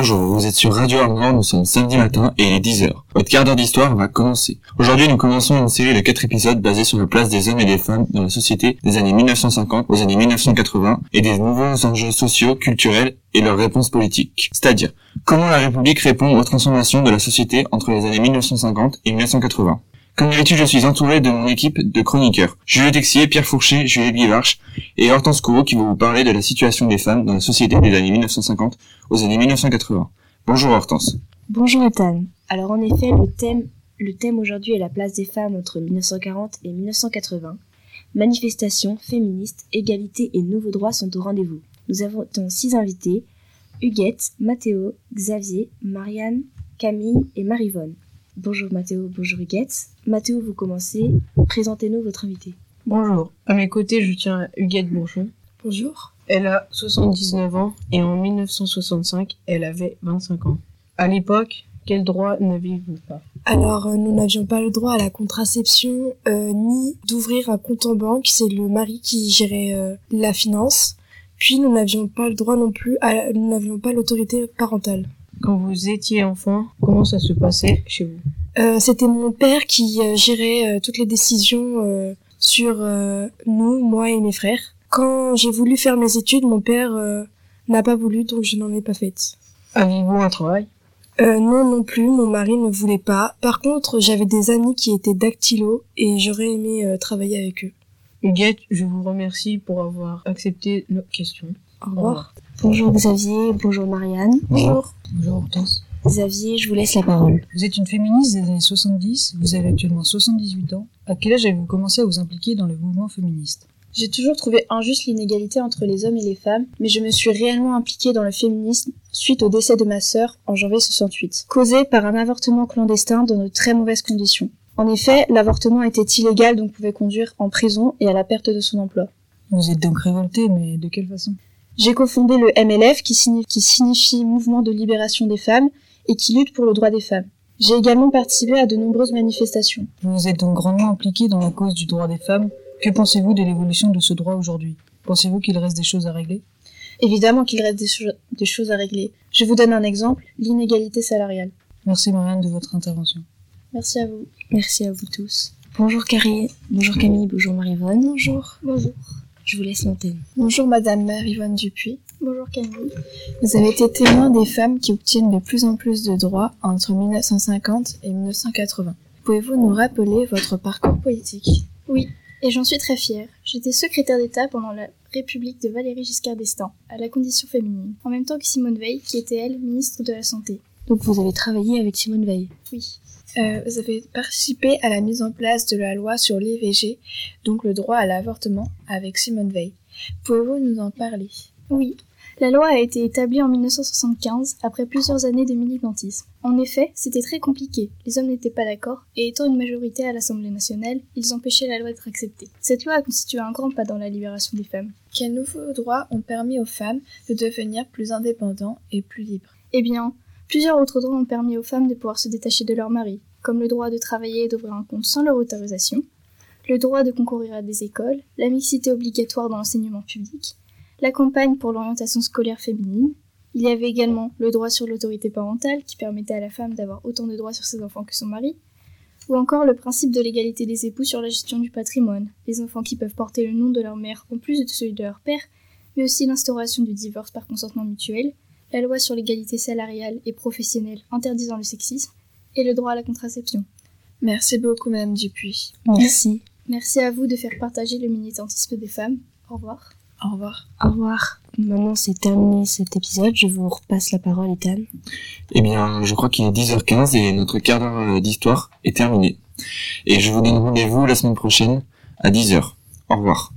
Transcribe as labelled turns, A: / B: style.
A: Bonjour, vous êtes sur Radio Armand, nous sommes samedi matin et il est 10h. Votre quart d'heure d'histoire va commencer. Aujourd'hui, nous commençons une série de 4 épisodes basés sur la place des hommes et des femmes dans la société des années 1950 aux années 1980 et des nouveaux enjeux sociaux, culturels et leurs réponses politiques. C'est-à-dire, comment la République répond aux transformations de la société entre les années 1950 et 1980. Comme d'habitude, je suis entouré de mon équipe de chroniqueurs. Juliette Texier, Pierre Fourchet, Juliette Guivarch et Hortense Courreau qui vont vous parler de la situation des femmes dans la société des années 1950 aux années 1980. Bonjour Hortense.
B: Bonjour Ethan. Alors en effet, le thème, le thème aujourd'hui est la place des femmes entre 1940 et 1980. Manifestations, féministes, égalité et nouveaux droits sont au rendez-vous. Nous avons six invités, Huguette, Mathéo, Xavier, Marianne, Camille et Marivonne. Bonjour Mathéo, bonjour Huguette. Mathéo, vous commencez. Présentez-nous votre invité.
C: Bonjour. À mes côtés, je tiens Huguette Bourgeon.
D: Bonjour.
C: Elle a 79 ans et en 1965, elle avait 25 ans. À l'époque, quel droit n'aviez-vous pas?
D: Alors, euh, nous n'avions pas le droit à la contraception euh, ni d'ouvrir un compte en banque. C'est le mari qui gérait euh, la finance. Puis, nous n'avions pas le droit non plus à, nous n'avions pas l'autorité parentale.
C: Quand vous étiez enfant, comment ça se passait chez vous?
D: C'était mon père qui euh, gérait euh, toutes les décisions euh, sur euh, nous, moi et mes frères. Quand j'ai voulu faire mes études, mon père euh, n'a pas voulu, donc je n'en ai pas fait.
C: Aviez-vous un travail?
D: Euh, non, non plus, mon mari ne voulait pas. Par contre, j'avais des amis qui étaient dactylos et j'aurais aimé euh, travailler avec eux.
C: Huguette, je vous remercie pour avoir accepté nos questions.
D: Au revoir.
B: Bonjour Xavier, bonjour Marianne.
A: Bonjour.
E: Bonjour Hortense.
B: Xavier, je vous laisse la parole.
E: Vous êtes une féministe des années 70, vous avez actuellement 78 ans. À quel âge avez-vous commencé à vous impliquer dans le mouvement féministe?
F: J'ai toujours trouvé injuste l'inégalité entre les hommes et les femmes, mais je me suis réellement impliquée dans le féminisme suite au décès de ma sœur en janvier 68, causé par un avortement clandestin dans de très mauvaises conditions. En effet, l'avortement était illégal donc pouvait conduire en prison et à la perte de son emploi.
E: Vous êtes donc révolté, mais de quelle façon?
F: J'ai cofondé le MLF qui signifie, qui signifie Mouvement de libération des femmes et qui lutte pour le droit des femmes. J'ai également participé à de nombreuses manifestations.
E: Vous êtes donc grandement impliqué dans la cause du droit des femmes. Que pensez-vous de l'évolution de ce droit aujourd'hui? Pensez-vous qu'il reste des choses à régler?
F: Évidemment qu'il reste des, cho- des choses à régler. Je vous donne un exemple, l'inégalité salariale.
E: Merci Marianne de votre intervention.
F: Merci à vous.
B: Merci à vous tous. Bonjour Carrie, bonjour Camille, bonjour Marivonne.
D: Bonjour.
F: Bonjour.
B: Je vous laisse l'antenne.
D: Bonjour Madame Marie-Yvonne Dupuis.
F: Bonjour Camille.
D: Vous avez été témoin des femmes qui obtiennent de plus en plus de droits entre 1950 et 1980. Pouvez-vous nous rappeler votre parcours politique?
F: Oui, et j'en suis très fière. J'étais secrétaire d'État pendant la République de Valéry Giscard d'Estaing, à la condition féminine, en même temps que Simone Veil, qui était elle ministre de la Santé.
B: Donc vous avez travaillé avec Simone Veil?
F: Oui.
D: Euh, Vous avez participé à la mise en place de la loi sur l'IVG, donc le droit à l'avortement, avec Simone Veil. Pouvez-vous nous en parler?
F: Oui. La loi a été établie en 1975, après plusieurs années de militantisme. En effet, c'était très compliqué. Les hommes n'étaient pas d'accord, et étant une majorité à l'Assemblée nationale, ils empêchaient la loi d'être acceptée. Cette loi a constitué un grand pas dans la libération des femmes.
D: Quels nouveaux droits ont permis aux femmes de devenir plus indépendants et plus libres?
F: Eh bien, plusieurs autres droits ont permis aux femmes de pouvoir se détacher de leur mari, comme le droit de travailler et d'ouvrir un compte sans leur autorisation, le droit de concourir à des écoles, la mixité obligatoire dans l'enseignement public, la campagne pour l'orientation scolaire féminine. Il y avait également le droit sur l'autorité parentale qui permettait à la femme d'avoir autant de droits sur ses enfants que son mari, ou encore le principe de l'égalité des époux sur la gestion du patrimoine, les enfants qui peuvent porter le nom de leur mère en plus de celui de leur père, mais aussi l'instauration du divorce par consentement mutuel, la loi sur l'égalité salariale et professionnelle interdisant le sexisme, et le droit à la contraception.
D: Merci beaucoup Madame Dupuis.
B: Merci.
F: Merci à vous de faire partager le militantisme des femmes. Au revoir.
D: Au revoir.
B: Au revoir. Maintenant c'est terminé cet épisode. Je vous repasse la parole, Ethan.
A: Eh bien, je crois qu'il est 10h15 et notre quart d'heure euh, d'histoire est terminé. Et je vous donne rendez-vous la semaine prochaine à 10h. Au revoir.